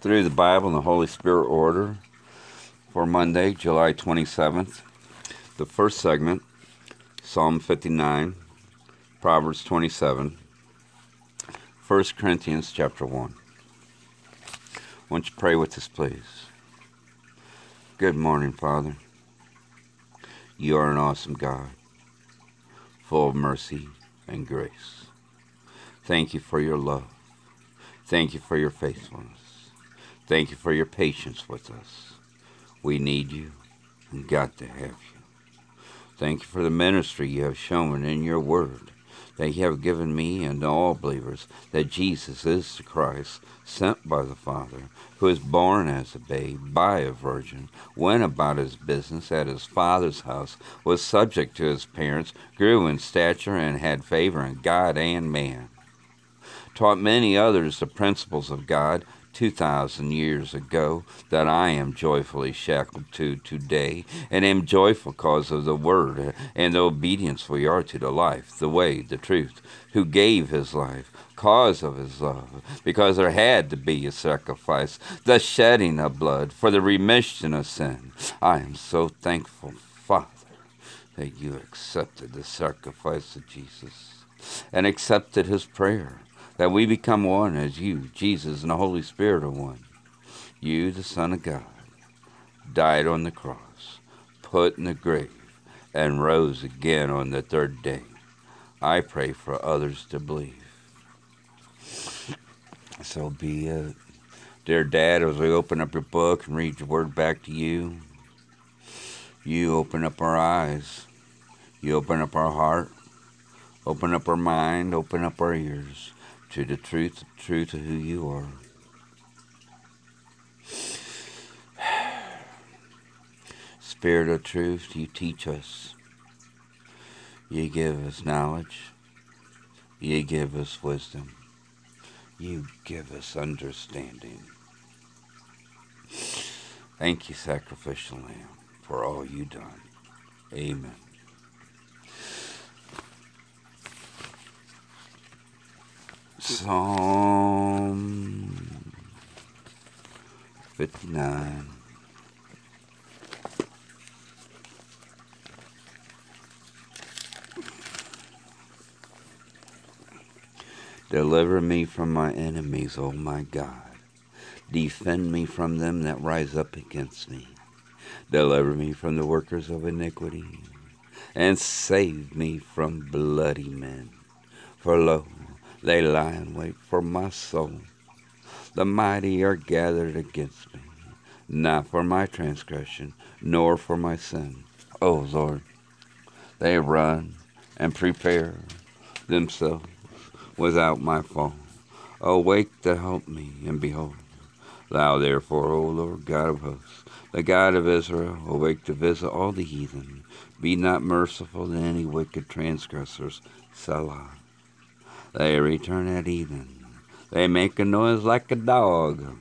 through the Bible and the Holy Spirit order for Monday, July 27th. The first segment, Psalm 59, Proverbs 27, 1 Corinthians chapter 1. Won't you pray with us, please? Good morning, Father. You are an awesome God, full of mercy and grace. Thank you for your love. Thank you for your faithfulness. Thank you for your patience with us. We need you and got to have you. Thank you for the ministry you have shown in your word that you have given me and all believers that Jesus is the Christ, sent by the Father, who was born as a babe by a virgin, went about his business at his father's house, was subject to his parents, grew in stature, and had favor in God and man. Taught many others the principles of God, 2,000 years ago that I am joyfully shackled to today, and am joyful because of the word and the obedience we are to the life, the way, the truth, who gave his life, cause of his love, because there had to be a sacrifice, the shedding of blood for the remission of sin. I am so thankful, Father, that you accepted the sacrifice of Jesus and accepted his prayer that we become one as you, Jesus, and the Holy Spirit are one. You, the Son of God, died on the cross, put in the grave, and rose again on the third day. I pray for others to believe. So be it. Dear Dad, as we open up your book and read your word back to you, you open up our eyes. You open up our heart. Open up our mind. Open up our ears to the truth, truth of who you are. Spirit of truth, you teach us. You give us knowledge. You give us wisdom. You give us understanding. Thank you, sacrificial lamb, for all you've done. Amen. Psalm 59. Deliver me from my enemies, O my God. Defend me from them that rise up against me. Deliver me from the workers of iniquity, and save me from bloody men. For lo, they lie in wait for my soul. The mighty are gathered against me, not for my transgression, nor for my sin. O oh, Lord, they run and prepare themselves without my fall. Awake to help me, and behold, thou therefore, O Lord God of hosts, the God of Israel, awake to visit all the heathen. Be not merciful to any wicked transgressors. Selah. They return at even. They make a noise like a dog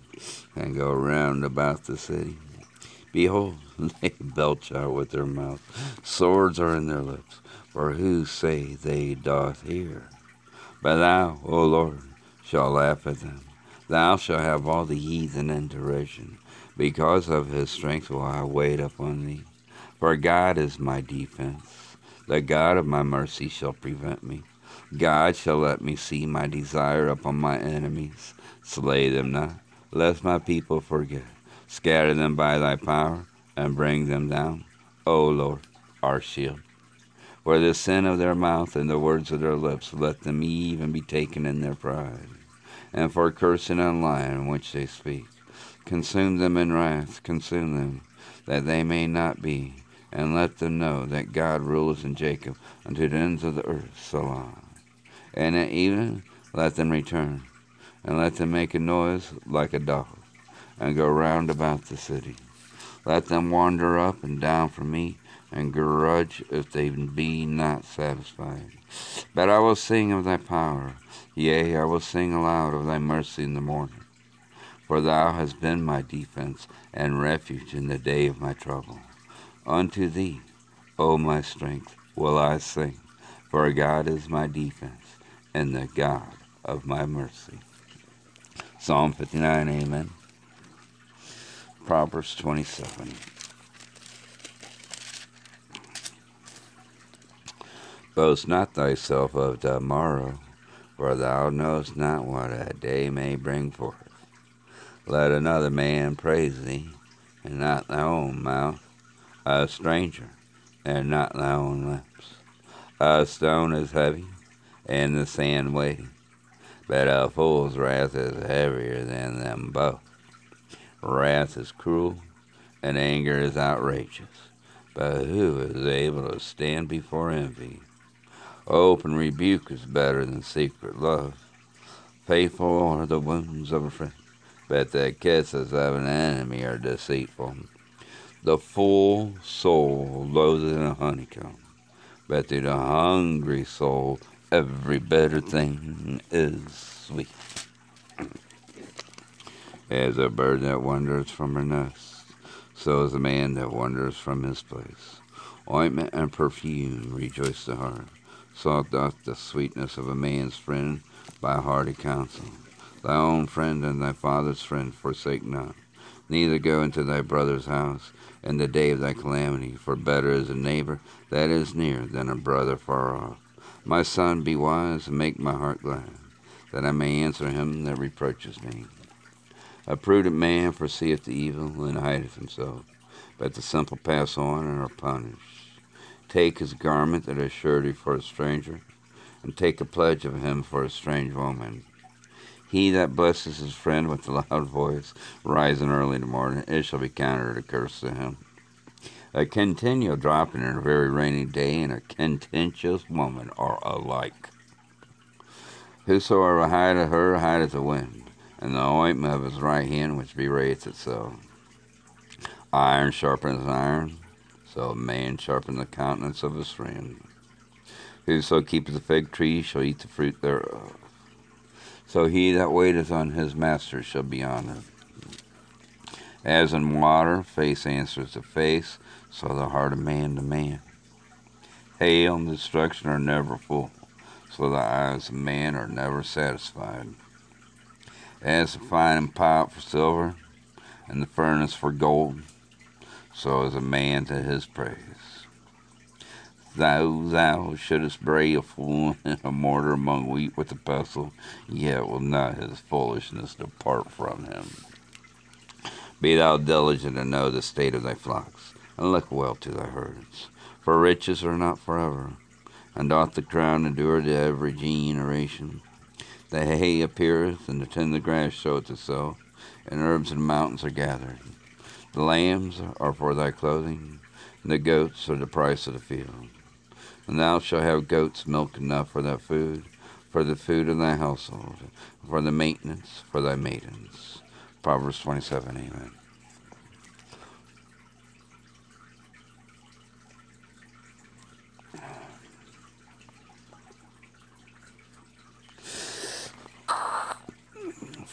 and go round about the city. Behold, they belch out with their mouth. Swords are in their lips. For who say they doth hear? But thou, O Lord, shalt laugh at them. Thou shalt have all the heathen in derision. Because of his strength will I wait upon thee. For God is my defense. The God of my mercy shall prevent me. God shall let me see my desire upon my enemies. Slay them not, lest my people forget. Scatter them by thy power, and bring them down. O Lord, our shield. For the sin of their mouth and the words of their lips, let them even be taken in their pride. And for cursing and lying which they speak, consume them in wrath, consume them, that they may not be, and let them know that God rules in Jacob unto the ends of the earth. Selah and at even let them return, and let them make a noise like a dog, and go round about the city. Let them wander up and down from me, and grudge if they be not satisfied. But I will sing of thy power, yea, I will sing aloud of thy mercy in the morning. For thou hast been my defense and refuge in the day of my trouble. Unto thee, O my strength, will I sing, for God is my defense and the God of my mercy. Psalm 59, Amen. Proverbs 27. Boast not thyself of tomorrow, for thou knowest not what a day may bring forth. Let another man praise thee, and not thy own mouth, a stranger, and not thy own lips. A stone is heavy, and the sand weighty, but a fool's wrath is heavier than them both. Wrath is cruel, and anger is outrageous, but who is able to stand before envy? Open rebuke is better than secret love. Faithful are the wounds of a friend, but the kisses of an enemy are deceitful. The full soul loathes in a honeycomb, but to the hungry soul every better thing is sweet. As a bird that wanders from her nest, so is a man that wanders from his place. Ointment and perfume rejoice the heart sought doth the sweetness of a man's friend by hearty counsel. Thy own friend and thy father's friend forsake not. Neither go into thy brother's house in the day of thy calamity, for better is a neighbor that is near than a brother far off. My son, be wise and make my heart glad, that I may answer him that reproaches me. A prudent man foreseeth the evil and hideth himself, but the simple pass on and are punished take his garment that is surety for a stranger, and take a pledge of him for a strange woman. He that blesses his friend with a loud voice, rising early in the morning, it shall be counted a curse to him. A continual dropping in a very rainy day and a contentious woman are alike. Whosoever hideth her hideth the wind, and the ointment of his right hand which bewrayeth itself. Iron sharpens iron, so a man sharpen the countenance of his friend. Whoso keepeth the fig tree shall eat the fruit thereof. So he that waiteth on his master shall be honored. As in water, face answers to face, so the heart of man to man. Hail and destruction are never full, so the eyes of man are never satisfied. As the fine pot for silver, and the furnace for gold, so is a man to his praise. Thou, thou shouldest bray a fool in a mortar among wheat with a pestle, yet will not his foolishness depart from him. Be thou diligent to know the state of thy flocks, and look well to thy herds. For riches are not forever, and doth the crown endure to every generation. The hay appeareth, and the tender grass showeth itself, and herbs and mountains are gathered. The lambs are for thy clothing, and the goats are the price of the field. And thou shalt have goats' milk enough for thy food, for the food of thy household, for the maintenance for thy maidens. Proverbs 27, Amen.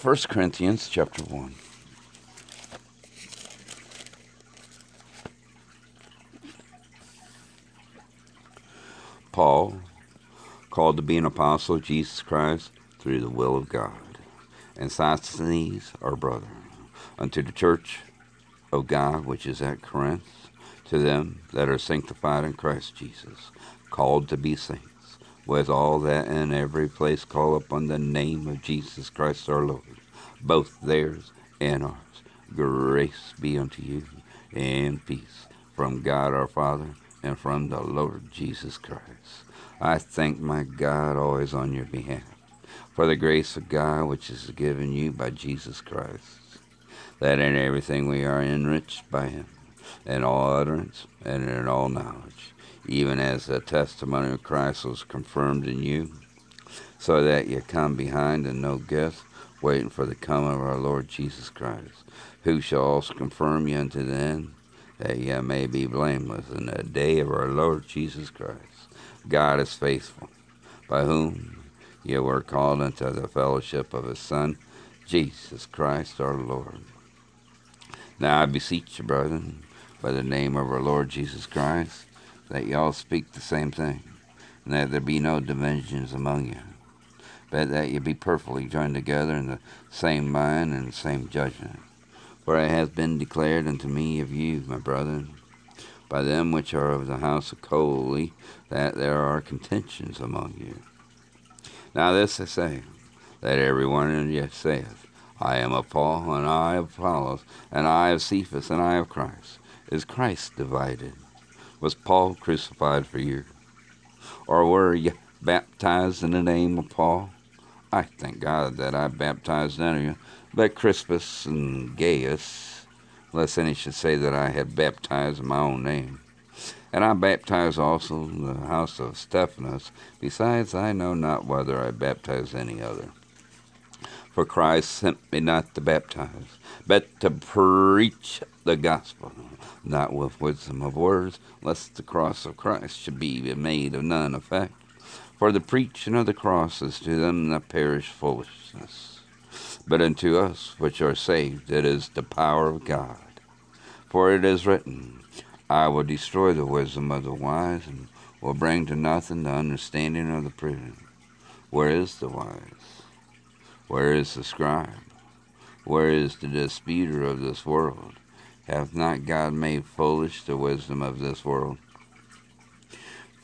First Corinthians chapter 1. Paul, called to be an apostle of Jesus Christ through the will of God, and Sosthenes, our brother, unto the church of God which is at Corinth, to them that are sanctified in Christ Jesus, called to be saints, with all that in every place call upon the name of Jesus Christ our Lord, both theirs and ours. Grace be unto you, and peace from God our Father and from the Lord Jesus Christ. I thank my God always on your behalf for the grace of God which is given you by Jesus Christ, that in everything we are enriched by him, in all utterance and in all knowledge, even as the testimony of Christ was confirmed in you, so that you come behind in no guess, waiting for the coming of our Lord Jesus Christ, who shall also confirm you unto the end that ye may be blameless in the day of our Lord Jesus Christ. God is faithful, by whom ye were called into the fellowship of his Son, Jesus Christ our Lord. Now I beseech you, brethren, by the name of our Lord Jesus Christ, that ye all speak the same thing, and that there be no divisions among you, but that ye be perfectly joined together in the same mind and the same judgment. For it hath been declared unto me of you, my brethren, by them which are of the house of Chloe, that there are contentions among you. Now this I say, that every one of you saith, I am of Paul, and I of Apollos, and I of Cephas, and I of Christ. Is Christ divided? Was Paul crucified for you? Or were you baptized in the name of Paul? I thank God that I baptized none of you, but Crispus and Gaius, lest any should say that I had baptized in my own name. And I baptized also the house of Stephanas. Besides, I know not whether I baptized any other. For Christ sent me not to baptize, but to preach the gospel, not with wisdom of words, lest the cross of Christ should be made of none effect. For the preaching of the cross is to them that perish foolishness, but unto us which are saved it is the power of God. For it is written, I will destroy the wisdom of the wise, and will bring to nothing the understanding of the prudent. Where is the wise? Where is the scribe? Where is the disputer of this world? Hath not God made foolish the wisdom of this world?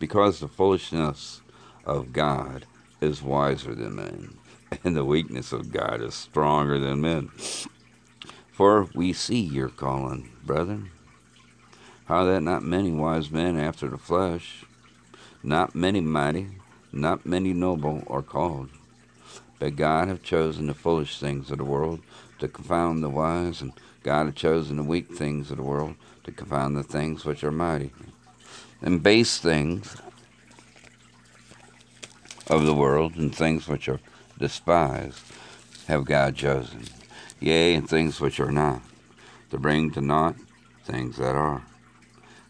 Because the foolishness of God is wiser than men, and the weakness of God is stronger than men. For we see your calling, brethren. How that not many wise men after the flesh, not many mighty, not many noble are called. But God hath chosen the foolish things of the world to confound the wise, and God hath chosen the weak things of the world to confound the things which are mighty. And base things of the world and things which are despised have God chosen yea, and things which are not, to bring to naught things that are,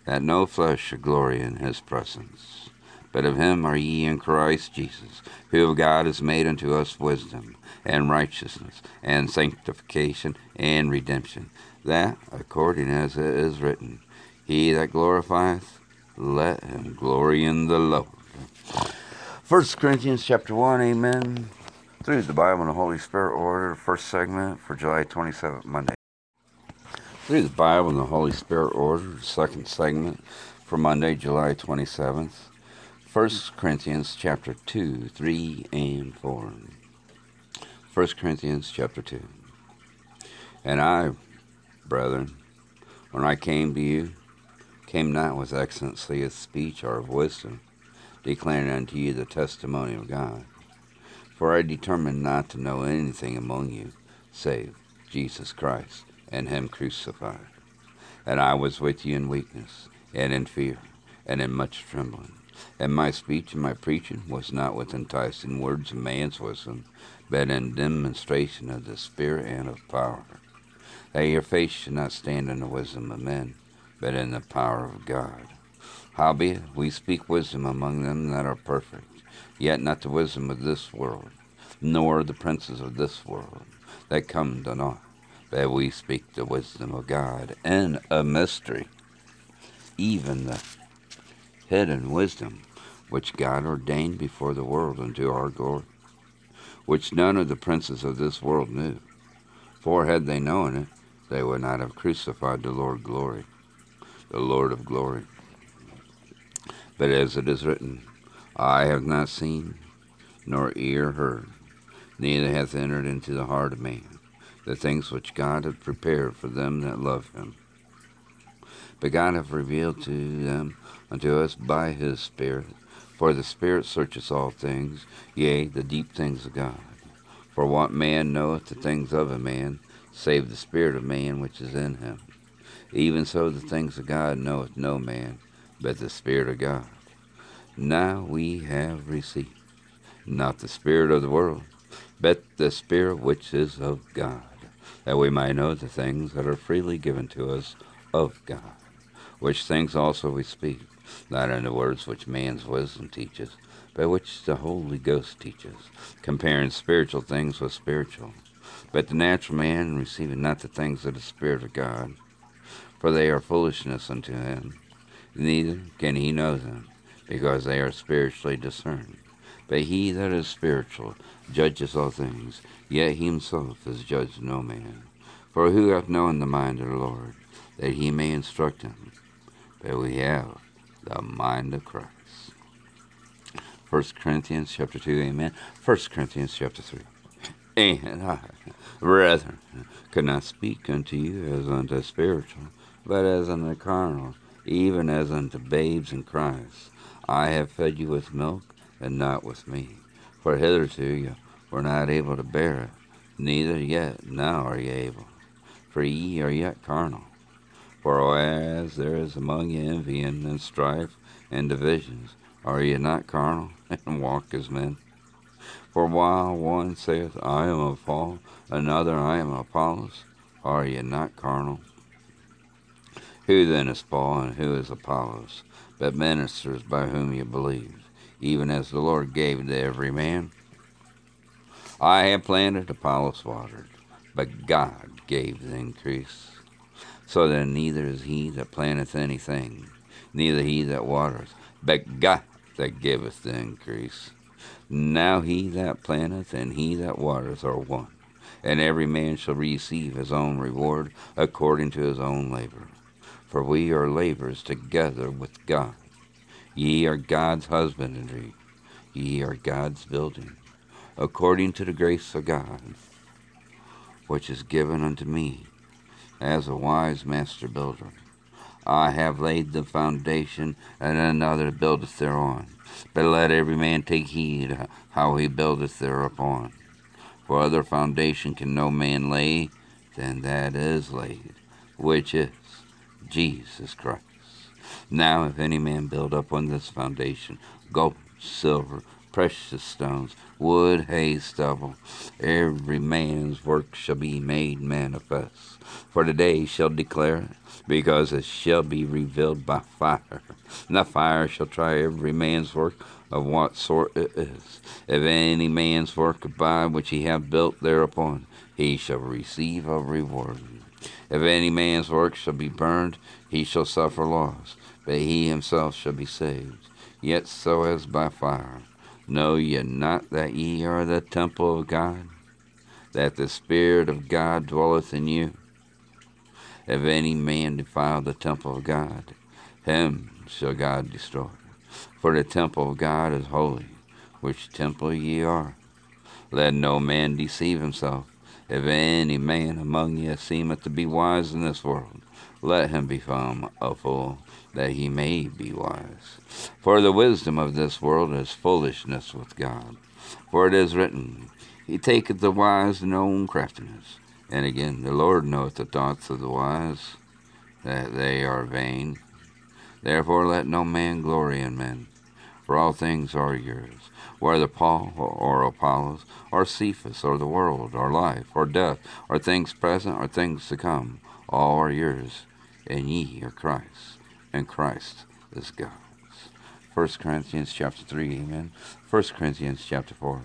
that no flesh should glory in his presence. But of him are ye in Christ Jesus, who of God is made unto us wisdom, and righteousness, and sanctification, and redemption, that, according as it is written, He that glorifieth, let him glory in the Lord. First Corinthians chapter 1, amen. Through the Bible and the Holy Spirit order, first segment for July 27th, Monday. Through the Bible and the Holy Spirit order, second segment for Monday, July 27th. First Corinthians chapter 2, 3, and 4. First Corinthians chapter 2. And I, brethren, when I came to you, came not with excellency of speech or of wisdom, declaring unto you the testimony of God. For I determined not to know anything among you save Jesus Christ and Him crucified. And I was with you in weakness, and in fear, and in much trembling. And my speech and my preaching was not with enticing words of man's wisdom, but in demonstration of the Spirit and of power. That your faith should not stand in the wisdom of men, but in the power of God. Howbeit, we speak wisdom among them that are perfect yet not the wisdom of this world, nor the princes of this world that come to naught, but we speak the wisdom of God in a mystery, even the hidden wisdom which God ordained before the world unto our glory, which none of the princes of this world knew. For had they known it, they would not have crucified the Lord glory, the Lord of glory. But as it is written, Eye have not seen, nor ear heard, neither hath entered into the heart of man the things which God hath prepared for them that love him. But God hath revealed to them unto us by his Spirit, for the Spirit searcheth all things, yea, the deep things of God. For what man knoweth the things of a man, save the Spirit of man which is in him? Even so the things of God knoweth no man, but the Spirit of God. Now we have received not the Spirit of the world, but the Spirit which is of God, that we might know the things that are freely given to us of God, which things also we speak, not in the words which man's wisdom teaches, but which the Holy Ghost teaches, comparing spiritual things with spiritual. But the natural man receiveth not the things of the Spirit of God, for they are foolishness unto him, neither can he know them, because they are spiritually discerned. But he that is spiritual judges all things, yet he himself is judged no man. For who hath known the mind of the Lord, that he may instruct him? But we have the mind of Christ. 1 Corinthians chapter 2, amen. 1 Corinthians chapter 3. And I, brethren, could not speak unto you as unto spiritual, but as unto carnal, even as unto babes in Christ. I have fed you with milk and not with meat. For hitherto you were not able to bear it, neither yet now are ye able. For ye are yet carnal. For as there is among you envy and strife and divisions, are ye not carnal and walk as men? For while one saith, I am of Paul, another, I am Apollos, are ye not carnal? Who then is Paul and who is Apollos, but ministers by whom ye believe? even as the Lord gave to every man. I have planted, Apollos watered, but God gave the increase. So then neither is he that planteth anything, neither he that watereth, but God that giveth the increase. Now he that planteth and he that watereth are one, and every man shall receive his own reward according to his own labor. For we are laborers together with God. Ye are God's husbandry, ye are God's building, according to the grace of God, which is given unto me as a wise master builder. I have laid the foundation, and another buildeth thereon. But let every man take heed how he buildeth thereupon. For other foundation can no man lay than that is laid, which is Jesus Christ. Now, if any man build up on this foundation gold, silver, precious stones, wood, hay, stubble, every man's work shall be made manifest. For the day shall declare it, because it shall be revealed by fire. And the fire shall try every man's work of what sort it is. If any man's work abide which he have built thereupon, he shall receive a reward. If any man's work shall be burned, he shall suffer loss but he himself shall be saved, yet so as by fire. Know ye not that ye are the temple of God, that the Spirit of God dwelleth in you? If any man defile the temple of God, him shall God destroy. For the temple of God is holy, which temple ye are. Let no man deceive himself. If any man among you seemeth to be wise in this world, let him become a fool, that he may be wise. For the wisdom of this world is foolishness with God. For it is written, He taketh the wise in own craftiness. And again, the Lord knoweth the thoughts of the wise, that they are vain. Therefore let no man glory in men, for all things are yours, whether Paul or Apollos, or Cephas, or the world, or life, or death, or things present, or things to come, all are yours, and ye are Christ and Christ is God's. 1 Corinthians chapter 3, amen. 1 Corinthians chapter 4.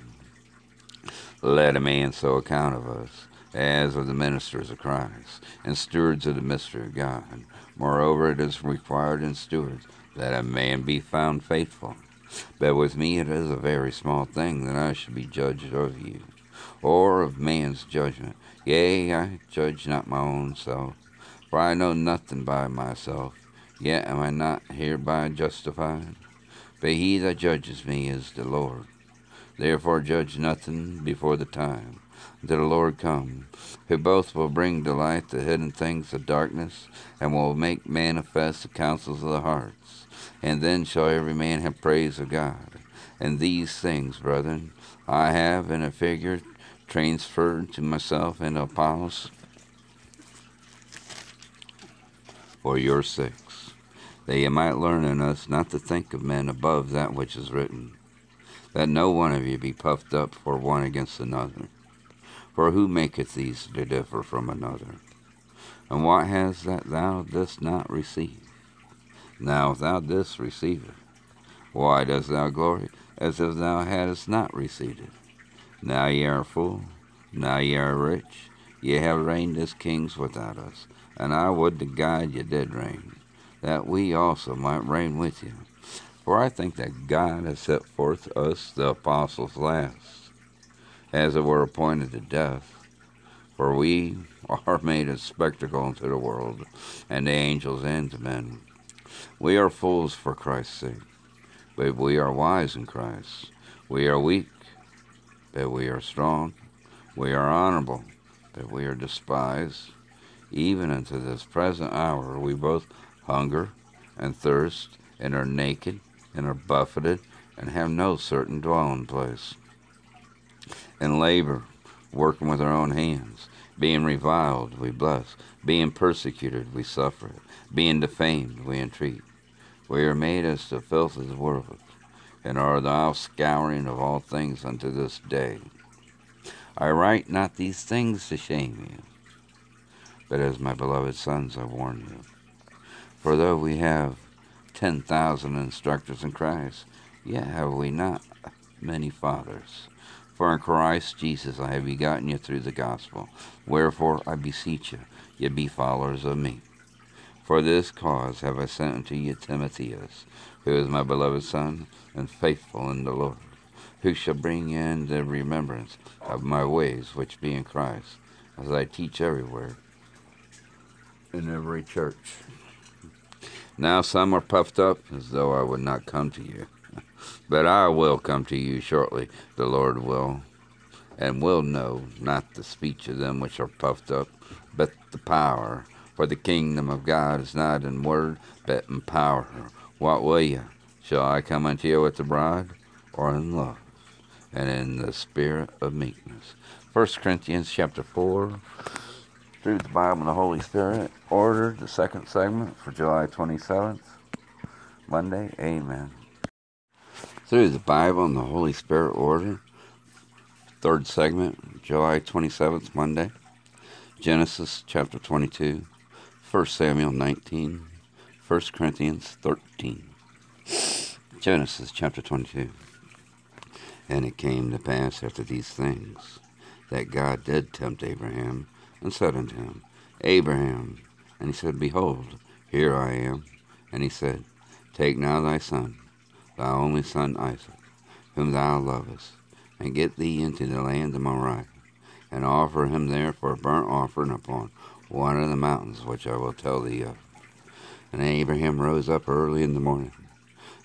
Let a man so account of us as of the ministers of Christ and stewards of the mystery of God. Moreover, it is required in stewards that a man be found faithful. But with me it is a very small thing that I should be judged of you, or of man's judgment. Yea, I judge not my own self, for I know nothing by myself. Yet am I not hereby justified? But he that judges me is the Lord. Therefore judge nothing before the time, until the Lord come, who both will bring to light the hidden things of darkness, and will make manifest the counsels of the hearts. And then shall every man have praise of God. And these things, brethren, I have in a figure transferred to myself and Apollos for your sakes, that ye might learn in us not to think of men above that which is written, that no one of you be puffed up for one against another. For who maketh these to differ from another? And what has that thou dost not receive? Now thou didst receive it, why dost thou glory as if thou hadst not received it? Now ye are full, now ye are rich, ye have reigned as kings without us, and I would to God ye did reign, that we also might reign with you. For I think that God has set forth us, the apostles, last, as it were appointed to death. For we are made a spectacle unto the world, and the angels and to men. We are fools for Christ's sake, but we are wise in Christ. We are weak, but we are strong. We are honorable, but we are despised. Even unto this present hour we both hunger and thirst, and are naked, and are buffeted, and have no certain dwelling place. And labor, working with our own hands. Being reviled, we bless. Being persecuted, we suffer. Being defamed, we entreat. We are made as the filth of the world, and are the scouring of all things unto this day. I write not these things to shame you, but as my beloved sons I warn you. For though we have ten thousand instructors in Christ, yet have we not many fathers. For in Christ Jesus I have begotten you through the gospel. Wherefore I beseech you, ye be followers of me. For this cause have I sent unto you Timotheus, who is my beloved son, and faithful in the Lord, who shall bring in the remembrance of my ways which be in Christ, as I teach everywhere in every church. Now some are puffed up as though I would not come to you. But I will come to you shortly, the Lord will, and will know not the speech of them which are puffed up, but the power. For the kingdom of God is not in word, but in power. What will ye? Shall I come unto you with the bride, or in love, and in the spirit of meekness? 1 Corinthians chapter 4, through the Bible and the Holy Spirit, ordered the second segment for July 27th, Monday. Amen through the Bible and the Holy Spirit order. Third segment, July 27th, Monday. Genesis chapter 22, 1 Samuel 19, 1 Corinthians 13. Genesis chapter 22. And it came to pass after these things that God did tempt Abraham and said unto him, Abraham. And he said, Behold, here I am. And he said, Take now thy son thy only son Isaac, whom thou lovest, and get thee into the land of Moriah, and offer him there for a burnt offering upon one of the mountains which I will tell thee of. And Abraham rose up early in the morning,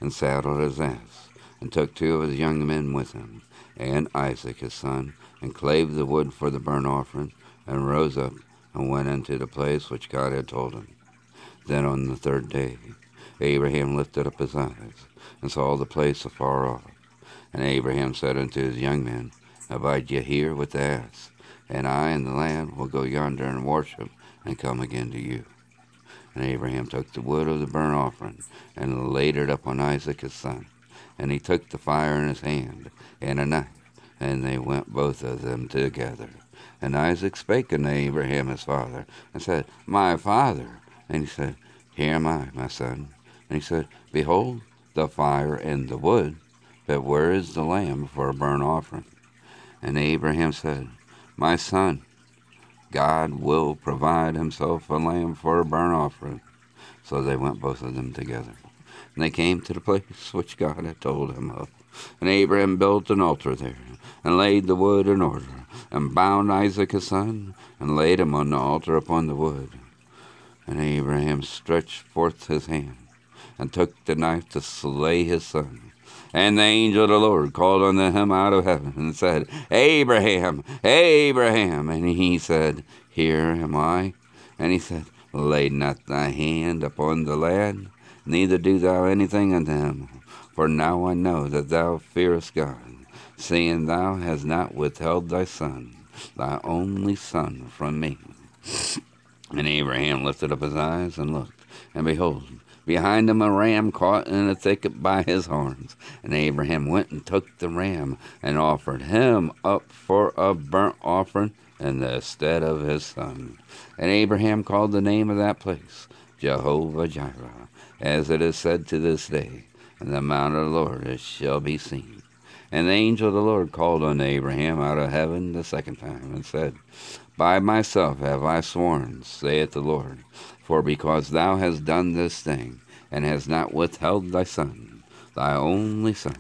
and saddled his ass, and took two of his young men with him, and Isaac his son, and clave the wood for the burnt offering, and rose up, and went into the place which God had told him. Then on the third day Abraham lifted up his eyes, and saw the place afar off. And Abraham said unto his young men, Abide ye here with the ass, and I and the lad will go yonder and worship, and come again to you. And Abraham took the wood of the burnt offering, and laid it upon Isaac his son. And he took the fire in his hand, and a knife, and they went both of them together. And Isaac spake unto Abraham his father, and said, My father. And he said, Here am I, my son. And he said, Behold, the fire and the wood, but where is the lamb for a burnt offering? And Abraham said, My son, God will provide himself a lamb for a burnt offering. So they went both of them together. And they came to the place which God had told him of. And Abraham built an altar there, and laid the wood in order, and bound Isaac his son, and laid him on the altar upon the wood. And Abraham stretched forth his hand, and took the knife to slay his son. And the angel of the Lord called unto him out of heaven and said, Abraham, Abraham. And he said, Here am I. And he said, Lay not thy hand upon the lad, neither do thou anything unto him. For now I know that thou fearest God, seeing thou hast not withheld thy son, thy only son, from me. And Abraham lifted up his eyes and looked and behold, behind him a ram caught in a thicket by his horns. And Abraham went and took the ram and offered him up for a burnt offering in the stead of his son. And Abraham called the name of that place Jehovah Jireh, as it is said to this day, In the mount of the Lord shall be seen. And the angel of the Lord called unto Abraham out of heaven the second time, and said, By myself have I sworn, saith the Lord, for because thou hast done this thing, and hast not withheld thy son, thy only son,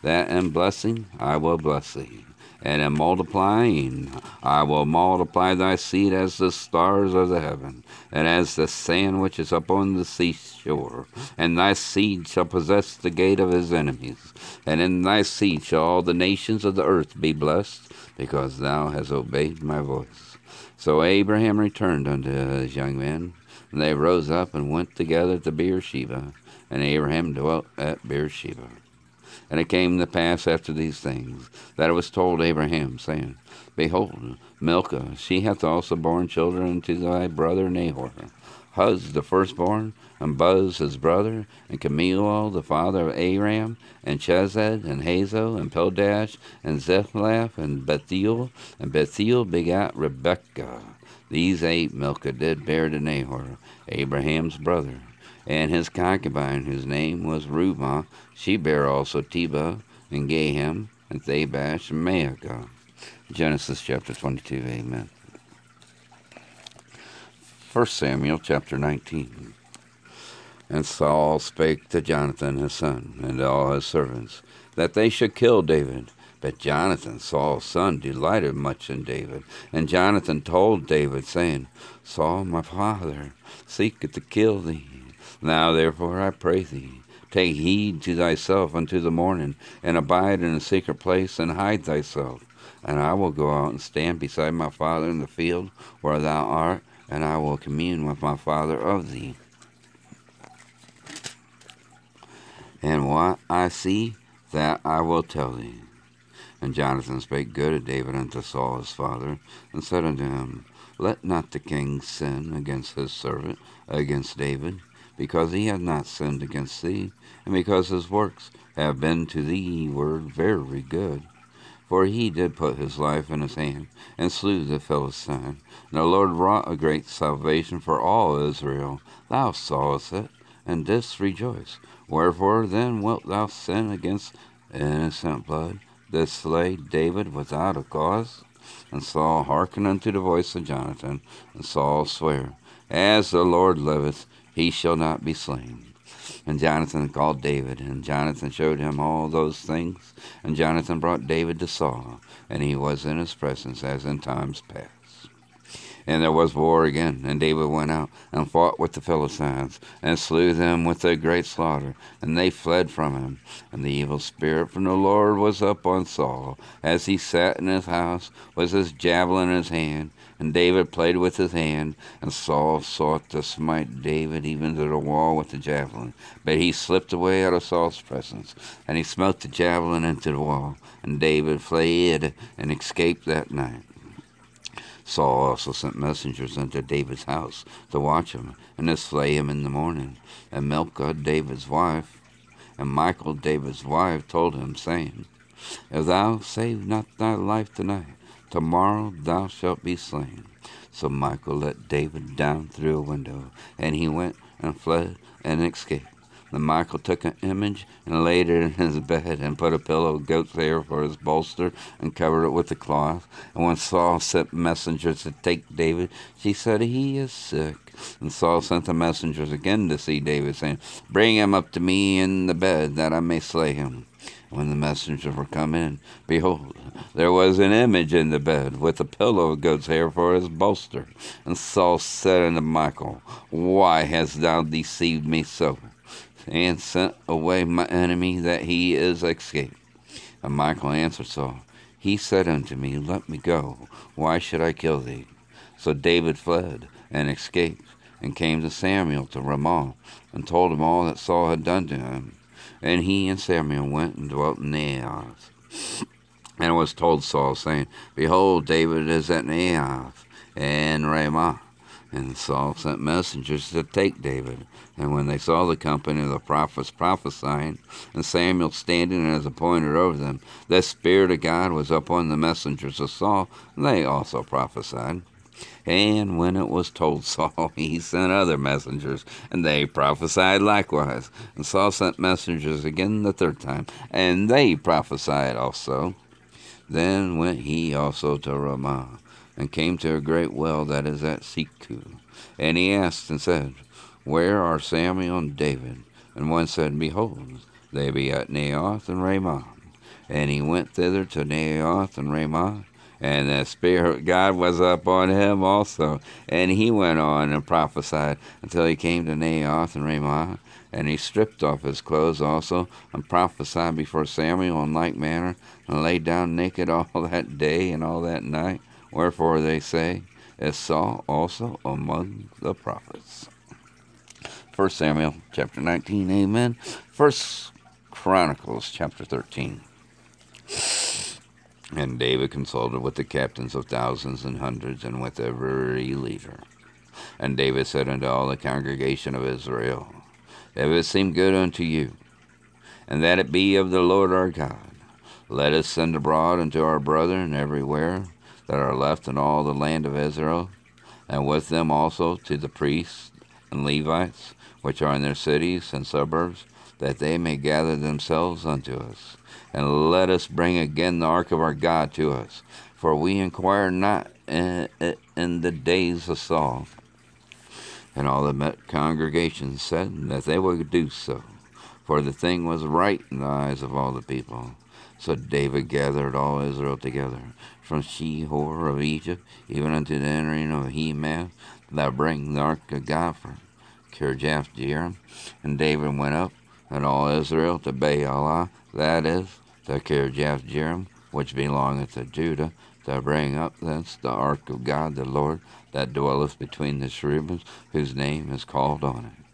that in blessing I will bless thee, and in multiplying I will multiply thy seed as the stars of the heaven, and as the sand which is upon the seashore. And thy seed shall possess the gate of his enemies, and in thy seed shall all the nations of the earth be blessed, because thou hast obeyed my voice. So Abraham returned unto his young men, and they rose up and went together to Beersheba, and Abraham dwelt at Beersheba. And it came to pass after these things that it was told Abraham, saying, Behold, Milcah, she hath also borne children to thy brother Nahor. Huz the firstborn, and Buz his brother, and Kemuel the father of Aram, and Chesed, and Hazo, and Pildash, and Zephlath, and Bethuel, and Bethuel begat Rebekah. These eight Milcah did bear to Nahor, Abraham's brother, and his concubine, whose name was Reumah, she bare also Tebah, and Gaham, and Thabash, and Maachah. Genesis chapter 22, amen. 1 Samuel chapter 19. And Saul spake to Jonathan his son, and to all his servants, that they should kill David. But Jonathan, Saul's son, delighted much in David. And Jonathan told David, saying, Saul, my father, seeketh to kill thee. Now therefore I pray thee, take heed to thyself unto the morning, and abide in a secret place, and hide thyself. And I will go out and stand beside my father in the field where thou art, and I will commune with my father of thee. And what I see, that I will tell thee. And Jonathan spake good of David unto Saul his father, and said unto him, Let not the king sin against his servant, against David, because he hath not sinned against thee, and because his works have been to thee word very good. For he did put his life in his hand, and slew the Philistine. And the Lord wrought a great salvation for all Israel. Thou sawest it, and didst rejoice. Wherefore then wilt thou sin against innocent blood? That slay David without a cause? And Saul hearkened unto the voice of Jonathan, and Saul sware, As the Lord liveth, he shall not be slain. And Jonathan called David, and Jonathan showed him all those things. And Jonathan brought David to Saul, and he was in his presence as in times past. And there was war again, and David went out and fought with the Philistines, and slew them with a great slaughter, and they fled from him. And the evil spirit from the Lord was up on Saul, as he sat in his house, with his javelin in his hand. And David played with his hand, and Saul sought to smite David even to the wall with the javelin. But he slipped away out of Saul's presence, and he smote the javelin into the wall. And David fled and escaped that night. Saul also sent messengers unto David's house to watch him, and to slay him in the morning. And Milcah, David's wife, and Michal, David's wife, told him, saying, If thou save not thy life tonight, tomorrow thou shalt be slain. So Michal let David down through a window, and he went and fled and escaped. Then Michal took an image and laid it in his bed and put a pillow of goat's hair for his bolster and covered it with a cloth. And when Saul sent messengers to take David, she said, He is sick. And Saul sent the messengers again to see David, saying, Bring him up to me in the bed, that I may slay him. When the messengers were come in, behold, there was an image in the bed, with a pillow of goat's hair for his bolster. And Saul said unto Michal, Why hast thou deceived me so? And sent away my enemy that he is escaped. And Michal answered Saul, He said unto me, Let me go. Why should I kill thee? So David fled and escaped, and came to Samuel to Ramah, and told him all that Saul had done to him. And he and Samuel went and dwelt in Naioth. And it was told Saul, saying, Behold, David is at Naioth and Ramah. And Saul sent messengers to take David. And when they saw the company of the prophets prophesying, and Samuel standing as a appointed over them, the Spirit of God was upon the messengers of Saul, and they also prophesied. And when it was told Saul, he sent other messengers, and they prophesied likewise. And Saul sent messengers again the third time, and they prophesied also. Then went he also to Ramah and came to a great well that is at Sechu. And he asked and said, Where are Samuel and David? And one said, Behold, they be at Naioth and Ramah. And he went thither to Naioth and Ramah, and the Spirit of God was upon him also. And he went on and prophesied until he came to Naioth and Ramah. And he stripped off his clothes also, and prophesied before Samuel in like manner, and lay down naked all that day and all that night. Wherefore they say, is Saul also among the prophets. First Samuel chapter 19, amen. First Chronicles chapter 13. And David consulted with the captains of thousands and hundreds, and with every leader. And David said unto all the congregation of Israel, If it seem good unto you, and that it be of the Lord our God, let us send abroad unto our brethren everywhere that are left in all the land of Israel, and with them also to the priests and Levites, which are in their cities and suburbs, that they may gather themselves unto us. And let us bring again the ark of our God to us, for we inquire not in, in the days of Saul. And all the congregation said that they would do so, for the thing was right in the eyes of all the people. So David gathered all Israel together, from Shihor of Egypt, even unto the entering of Hemath, that bring the ark of God from Kirjath Jearim. And David went up, and all Israel to Baalah, that is, to Kirjath Jearim, which belongeth to Judah, to bring up thence the ark of God the Lord, that dwelleth between the cherubims, whose name is called on it.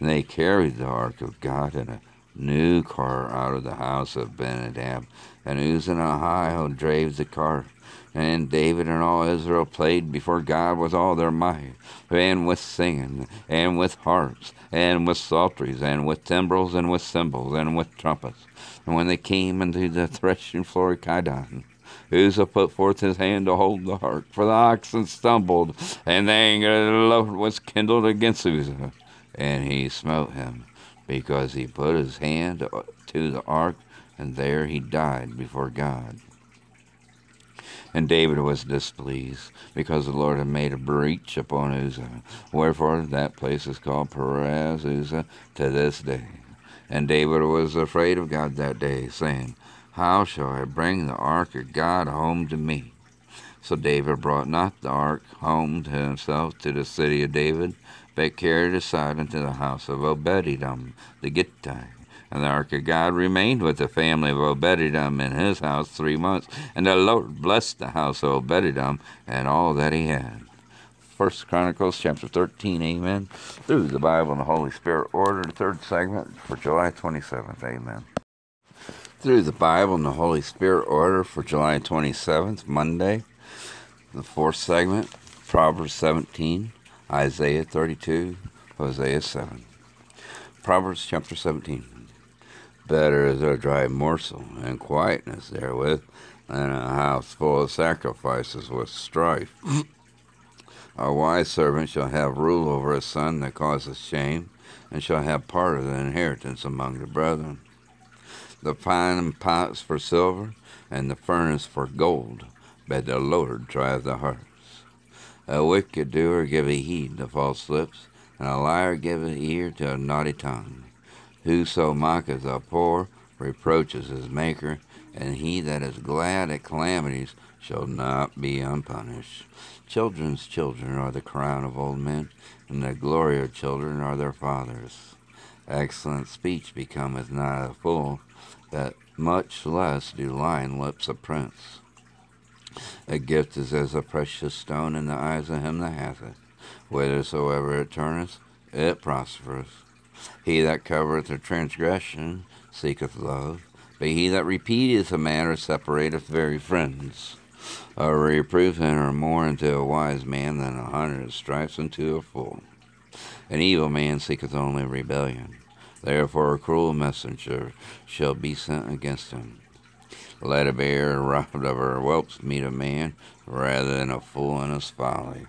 And they carried the ark of God in a new car out of the house of Abinadab, and Uzzah and Ahio drave the car. And David and all Israel played before God with all their might, and with singing, and with harps, and with psalteries, and with timbrels, and with cymbals, and with trumpets. And when they came into the threshing floor of Chidon, Uzzah put forth his hand to hold the harp, for the oxen stumbled, and the anger of the Lord was kindled against Uzzah, and he smote him because he put his hand to the ark, and there he died before God. And David was displeased, because the Lord had made a breach upon Uzzah. Wherefore that place is called Perez Uzzah to this day. And David was afraid of God that day, saying, How shall I bring the ark of God home to me? So David brought not the ark home to himself to the city of David, but carried aside into the house of Obededom the Gittite. And the ark of God remained with the family of Obededom in his house three months. And the Lord blessed the house of Obededom and all that he had. First Chronicles chapter 13, amen. Through the Bible and the Holy Spirit order, third segment for July 27th, amen. Through the Bible and the Holy Spirit order for July 27th, Monday, the fourth segment, Proverbs 17, Isaiah 32, Hosea 7. Proverbs chapter 17. Better is a dry morsel and quietness therewith than a house full of sacrifices with strife. a wise servant shall have rule over a son that causes shame, and shall have part of the inheritance among the brethren. The fine pots for silver, and the furnace for gold, but the Lord trieth the heart. A wicked doer giveth heed to false lips, and a liar giveth ear to a naughty tongue. Whoso mocketh the poor reproaches his maker, and he that is glad at calamities shall not be unpunished. Children's children are the crown of old men, and the glory of children are their fathers. Excellent speech becometh not a fool, that much less do lying lips a prince. A gift is as a precious stone in the eyes of him that hath it. Whithersoever it turneth, it prospereth. He that covereth a transgression seeketh love, but he that repeateth a matter separateth very friends. A reproof enter more into a wise man than a hundred stripes into a fool. An evil man seeketh only rebellion. Therefore a cruel messenger shall be sent against him. Let a bear robbed of her whelps meet a man rather than a fool in his folly.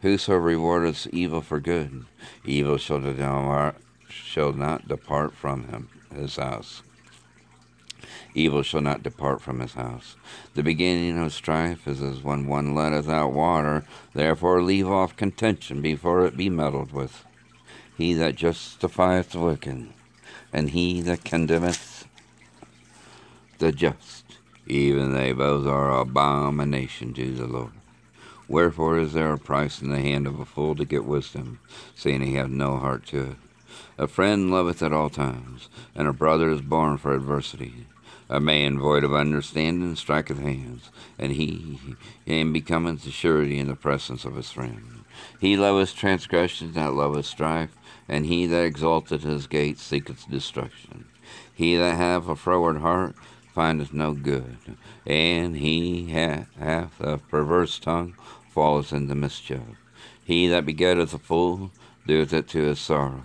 Whoso rewardeth evil for good, evil shall, depart, shall not depart from him his house. Evil shall not depart from his house. The beginning of strife is as when one letteth out water. Therefore leave off contention before it be meddled with. He that justifieth the wicked, and he that condemneth the just, even they both are abomination to the Lord. Wherefore is there a price in the hand of a fool to get wisdom, seeing he hath no heart to it? A friend loveth at all times, and a brother is born for adversity. A man void of understanding striketh hands, and he and becometh surety in the presence of his friend. He loveth transgression that loveth strife, and he that exalteth his gate seeketh destruction. He that hath a froward heart findeth no good, and he hath a perverse tongue falleth into mischief. He that begetteth a fool doeth it to his sorrow,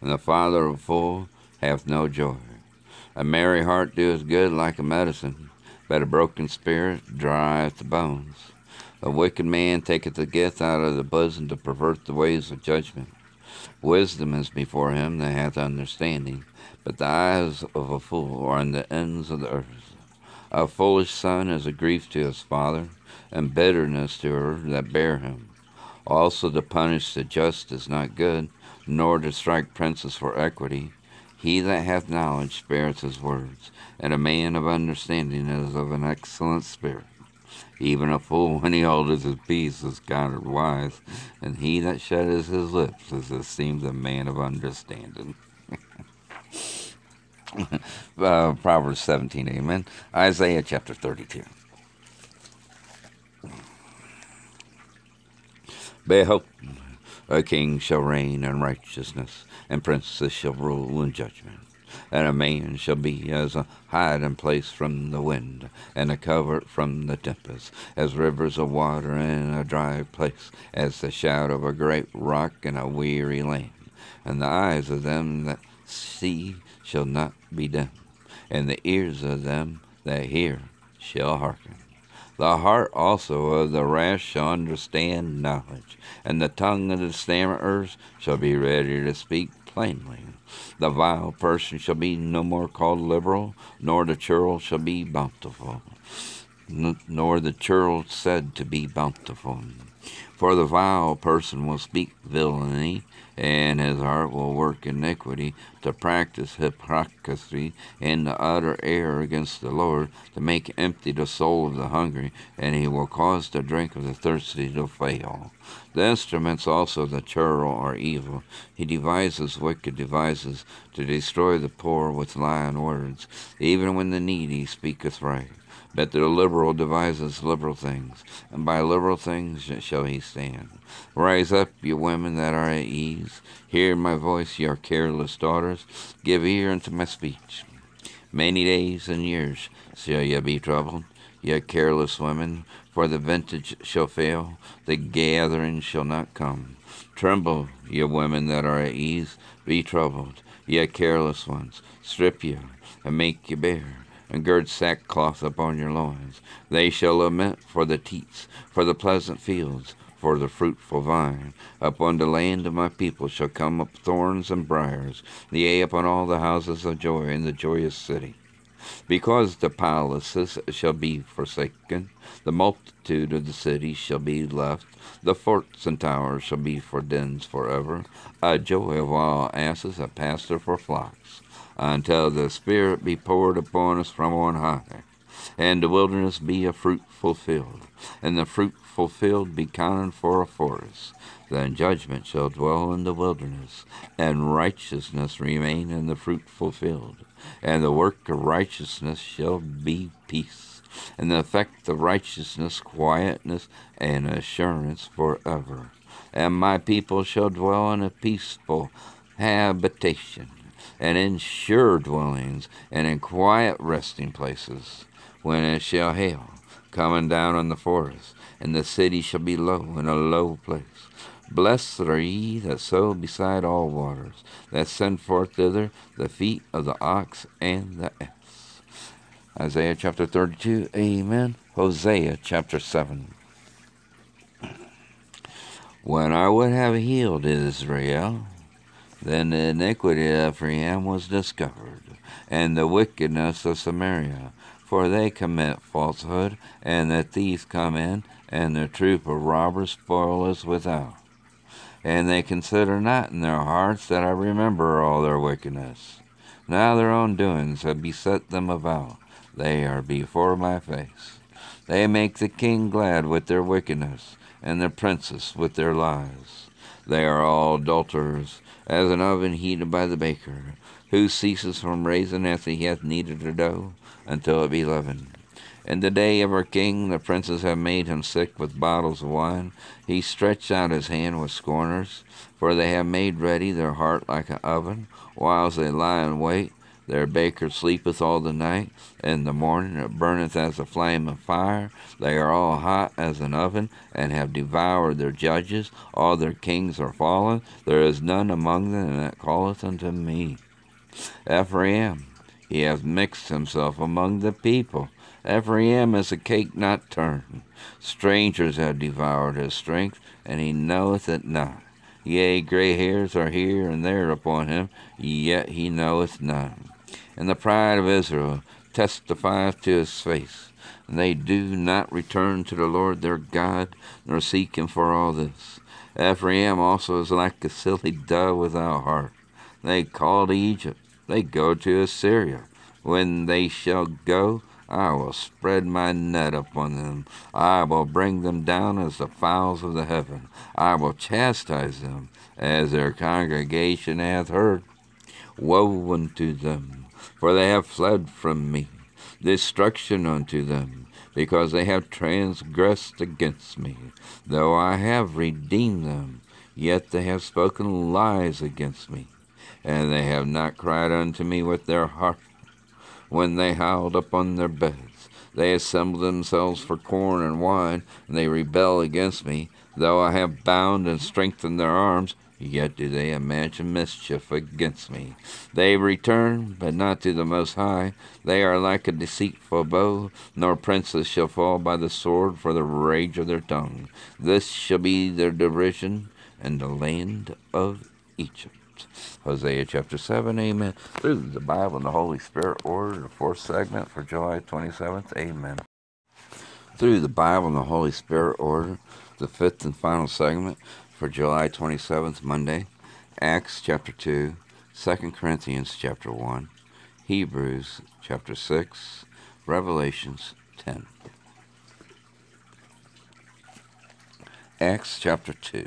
and the father of a fool hath no joy. A merry heart doeth good like a medicine, but a broken spirit drieth the bones. A wicked man taketh the gift out of the bosom to pervert the ways of judgment. Wisdom is before him that hath understanding, but the eyes of a fool are in the ends of the earth. A foolish son is a grief to his father, and bitterness to her that bear him. Also to punish the just is not good, nor to strike princes for equity. He that hath knowledge spareth his words, and a man of understanding is of an excellent spirit. Even a fool, when he holdeth his peace, is counted wise, and he that shutteth his lips is esteemed a man of understanding. Uh, Proverbs 17, amen. Isaiah chapter 32. Behold, a king shall reign in righteousness, and princes shall rule in judgment. And a man shall be as a hiding place from the wind, and a covert from the tempest, as rivers of water in a dry place, as the shout of a great rock in a weary land. And the eyes of them that see shall not be dim, and the ears of them that hear shall hearken. The heart also of the rash shall understand knowledge, and the tongue of the stammerers shall be ready to speak plainly. The vile person shall be no more called liberal, nor the churl shall be bountiful, nor the churl said to be bountiful. For the vile person will speak villainy, and his heart will work iniquity, to practice hypocrisy, and to utter error against the Lord, to make empty the soul of the hungry, and he will cause the drink of the thirsty to fail. The instruments also of the churl are evil. He devises wicked devices to destroy the poor with lying words. Even when the needy speaketh right. But the liberal devises liberal things, and by liberal things shall he stand. Rise up, ye women that are at ease. Hear my voice, ye careless daughters. Give ear unto my speech. Many days and years shall ye be troubled, ye careless women, for the vintage shall fail, the gathering shall not come. Tremble, ye women that are at ease, be troubled, ye careless ones. Strip ye, and make ye bare and gird sackcloth upon your loins. They shall lament for the teats, for the pleasant fields, for the fruitful vine. Upon the land of my people shall come up thorns and briers, yea, upon all the houses of joy in the joyous city. Because the palaces shall be forsaken, the multitude of the cities shall be left, the forts and towers shall be for dens forever, a joy of all asses, a pasture for flocks until the Spirit be poured upon us from on high, and the wilderness be a fruitful field, and the fruitful field be counted for a forest. Then judgment shall dwell in the wilderness, and righteousness remain in the fruitful field, and the work of righteousness shall be peace, and the effect of righteousness quietness and assurance forever. And my people shall dwell in a peaceful habitation and in sure dwellings, and in quiet resting places, when it shall hail. coming down on the forest, and the city shall be low in a low place. Blessed are ye that sow beside all waters, that send forth thither the feet of the ox and the ass. Isaiah chapter 32, Amen. Hosea chapter 7. When I would have healed Israel, then the iniquity of Ephraim was discovered, and the wickedness of Samaria for they commit falsehood, and the thieves come in, and the troop of robbers spoil us without. And they consider not in their hearts that I remember all their wickedness. Now their own doings have beset them about. They are before my face. They make the king glad with their wickedness, and the princess with their lies. They are all adulterers, as an oven heated by the baker, who ceases from raising after he hath kneaded the dough until it be leavened. In the day of our king, the princes have made him sick with bottles of wine. He stretched out his hand with scorners, for they have made ready their heart like an oven, whiles they lie in wait. Their baker sleepeth all the night. In the morning it burneth as a flame of fire. They are all hot as an oven, and have devoured their judges. All their kings are fallen. There is none among them that calleth unto me. Ephraim, he hath mixed himself among the people. Ephraim is a cake not turned. Strangers have devoured his strength, and he knoweth it not. Yea, gray hairs are here and there upon him, yet he knoweth none. And the pride of Israel testifieth to his face. And they do not return to the Lord their God, nor seek him for all this. Ephraim also is like a silly dove without heart. They call to Egypt, they go to Assyria. When they shall go, I will spread my net upon them. I will bring them down as the fowls of the heaven. I will chastise them as their congregation hath heard. Woe unto them, for they have fled from me. Destruction unto them, because they have transgressed against me. Though I have redeemed them, yet they have spoken lies against me and they have not cried unto me with their heart. When they howled upon their beds, they assembled themselves for corn and wine, and they rebel against me. Though I have bound and strengthened their arms, yet do they imagine mischief against me. They return, but not to the Most High. They are like a deceitful bow, nor princes shall fall by the sword for the rage of their tongue. This shall be their derision in the land of Egypt. Hosea chapter 7, amen. Through the Bible and the Holy Spirit order, the fourth segment for July 27th, amen. Through the Bible and the Holy Spirit order, the fifth and final segment for July 27th, Monday, Acts chapter 2, 2 Corinthians chapter 1, Hebrews chapter 6, Revelations 10. Acts chapter 2.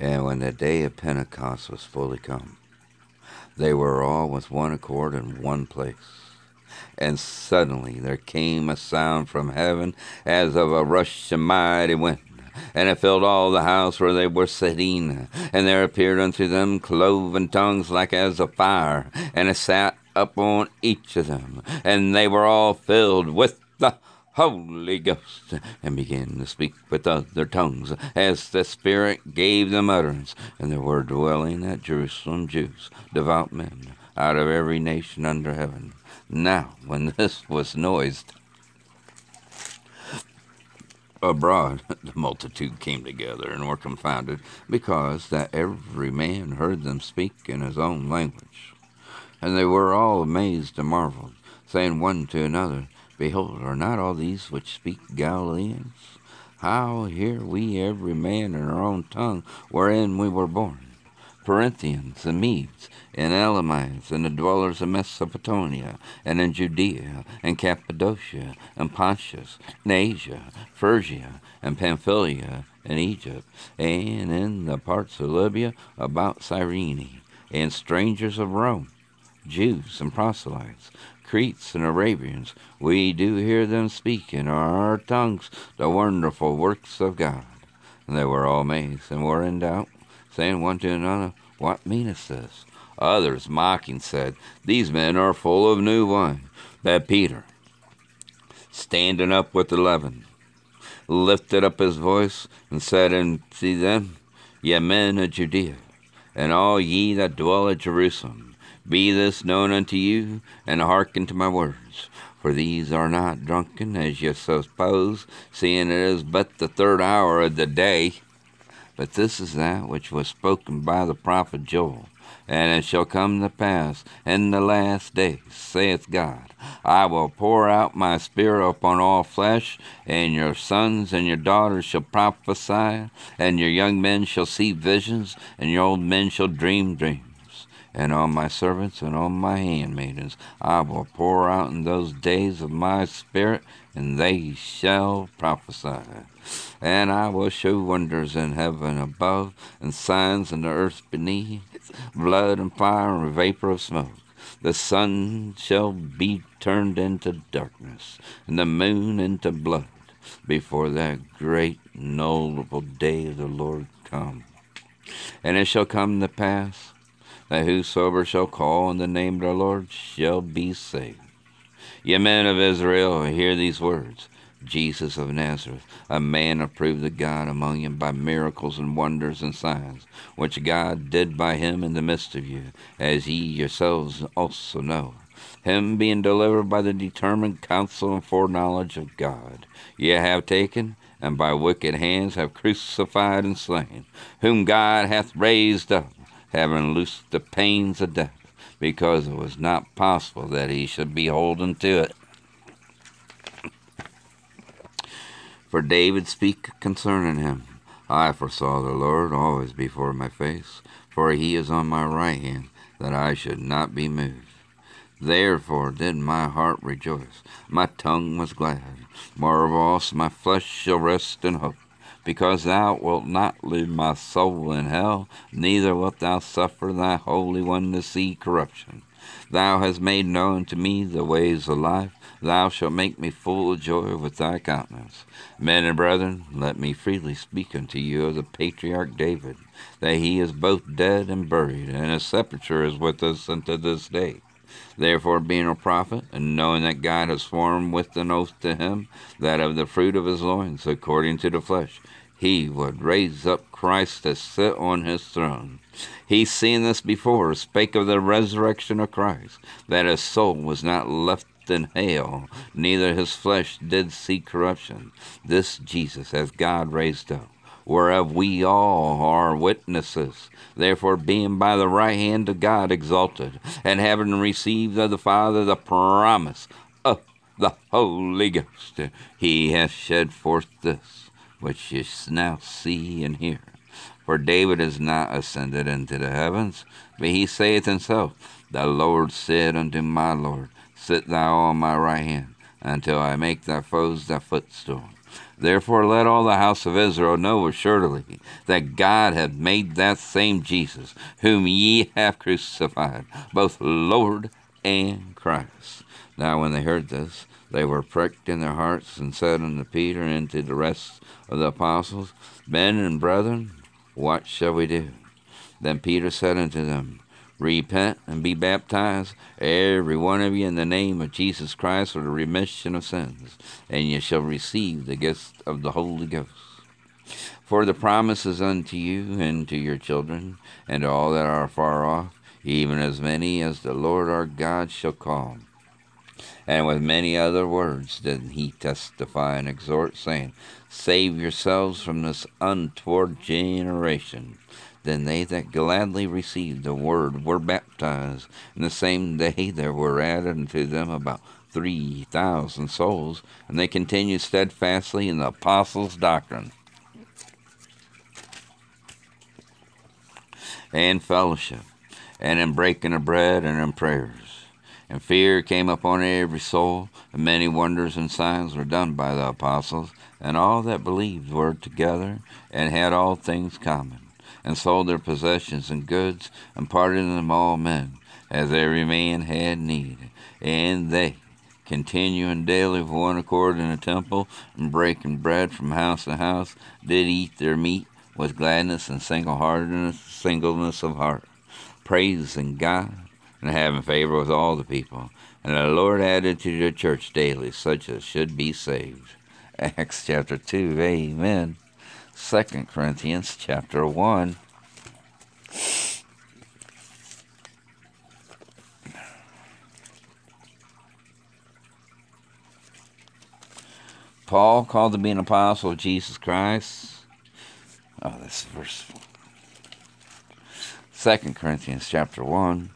And when the day of Pentecost was fully come, they were all with one accord in one place. And suddenly there came a sound from heaven as of a rushing mighty wind, and it filled all the house where they were sitting. And there appeared unto them cloven tongues like as of fire, and it sat upon each of them. And they were all filled with the Holy Ghost, and began to speak with other tongues as the Spirit gave them utterance. And there were dwelling at Jerusalem Jews, devout men, out of every nation under heaven. Now, when this was noised abroad, the multitude came together and were confounded, because that every man heard them speak in his own language. And they were all amazed and marveled, saying one to another, Behold, are not all these which speak Galileans? How hear we every man in our own tongue wherein we were born? Parthians and Medes and Elamites and the dwellers of Mesopotamia and in Judea and Cappadocia and Pontus and Asia, Phrygia and Pamphylia and Egypt and in the parts of Libya about Cyrene and strangers of Rome, Jews and proselytes Cretes and Arabians, we do hear them speak in our tongues the wonderful works of God. And they were all amazed and were in doubt, saying one to another, What meaneth this? Others, mocking, said, These men are full of new wine. But Peter, standing up with eleven, lifted up his voice and said unto them, Ye men of Judea, and all ye that dwell at Jerusalem, be this known unto you, and hearken to my words. For these are not drunken, as ye suppose, seeing it is but the third hour of the day. But this is that which was spoken by the prophet Joel. And it shall come to pass in the last days, saith God, I will pour out my spirit upon all flesh, and your sons and your daughters shall prophesy, and your young men shall see visions, and your old men shall dream dreams and on my servants and on my handmaidens I will pour out in those days of my spirit, and they shall prophesy. And I will show wonders in heaven above, and signs in the earth beneath, blood and fire and vapor of smoke. The sun shall be turned into darkness, and the moon into blood, before that great and notable day of the Lord come. And it shall come to pass that whosoever shall call on the name of the Lord shall be saved. Ye men of Israel, hear these words. Jesus of Nazareth, a man approved of God among you by miracles and wonders and signs, which God did by him in the midst of you, as ye yourselves also know. Him being delivered by the determined counsel and foreknowledge of God, ye have taken, and by wicked hands have crucified and slain, whom God hath raised up having loosed the pains of death, because it was not possible that he should be holden to it. For David speak concerning him, I foresaw the Lord always before my face, for he is on my right hand, that I should not be moved. Therefore did my heart rejoice, my tongue was glad. Moreover my flesh shall rest in hope because thou wilt not leave my soul in hell, neither wilt thou suffer thy Holy One to see corruption. Thou hast made known to me the ways of life. Thou shalt make me full of joy with thy countenance. Men and brethren, let me freely speak unto you of the patriarch David, that he is both dead and buried, and his sepulchre is with us unto this day. Therefore, being a prophet, and knowing that God has sworn with an oath to him that of the fruit of his loins, according to the flesh, he would raise up Christ to sit on his throne. He seeing this before, spake of the resurrection of Christ, that his soul was not left in hell, neither his flesh did see corruption. This Jesus has God raised up, whereof we all are witnesses. Therefore, being by the right hand of God exalted, and having received of the Father the promise of the Holy Ghost, he hath shed forth this which ye now see and hear. For David is not ascended into the heavens, but he saith himself, The Lord said unto my Lord, Sit thou on my right hand, until I make thy foes thy footstool. Therefore let all the house of Israel know assuredly that God hath made that same Jesus, whom ye have crucified, both Lord and Christ. Now when they heard this, they were pricked in their hearts, and said unto Peter and to the rest of the apostles, Men and brethren, what shall we do? Then Peter said unto them, Repent and be baptized, every one of you, in the name of Jesus Christ for the remission of sins, and ye shall receive the gift of the Holy Ghost. For the promise is unto you and to your children, and to all that are far off, even as many as the Lord our God shall call. And with many other words did he testify and exhort, saying, Save yourselves from this untoward generation. Then they that gladly received the word were baptized, and the same day there were added unto them about three thousand souls, and they continued steadfastly in the apostles' doctrine and fellowship, and in breaking of bread and in prayers. And fear came upon every soul, and many wonders and signs were done by the apostles. And all that believed were together, and had all things common, and sold their possessions and goods, and parted them all men, as every man had need. And they, continuing daily with one accord in the temple, and breaking bread from house to house, did eat their meat with gladness and single-heartedness, singleness of heart, praising God and having favor with all the people. and the Lord added to the church daily such as should be saved. Acts chapter 2, amen. 2 Corinthians chapter 1. Paul, called to be an apostle of Jesus Christ. Oh, this verse. 2 Corinthians chapter 1.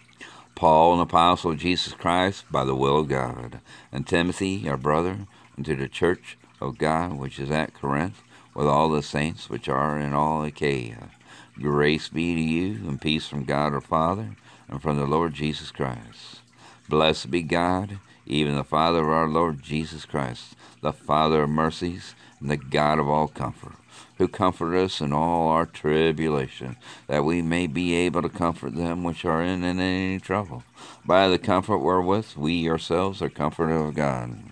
Paul, an apostle of Jesus Christ, by the will of God, and Timothy, our brother, unto the church of God which is at Corinth, with all the saints which are in all Achaia. Grace be to you, and peace from God our Father, and from the Lord Jesus Christ. Blessed be God, even the Father of our Lord Jesus Christ, the Father of mercies, and the God of all comfort, who comfort us in all our tribulation, that we may be able to comfort them which are in any trouble, by the comfort wherewith we ourselves are comforted of God.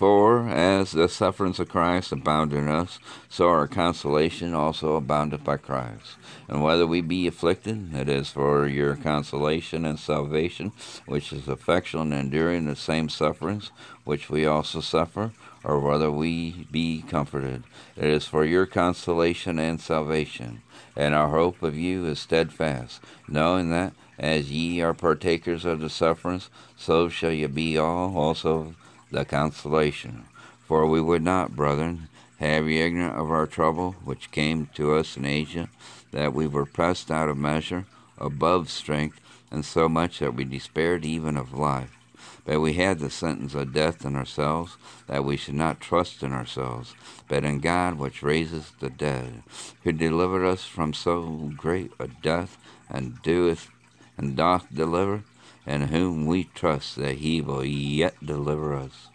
For as the sufferings of Christ abound in us, so our consolation also aboundeth by Christ. And whether we be afflicted, it is for your consolation and salvation, which is effectual and enduring the same sufferings which we also suffer, or whether we be comforted, it is for your consolation and salvation. And our hope of you is steadfast, knowing that as ye are partakers of the sufferings, so shall ye be all also the consolation. For we would not, brethren, have ye ignorant of our trouble which came to us in Asia, that we were pressed out of measure, above strength, and so much that we despaired even of life. But we had the sentence of death in ourselves, that we should not trust in ourselves, but in God which raises the dead, who delivered us from so great a death, and doeth and doth deliver, in whom we trust that he will yet deliver us.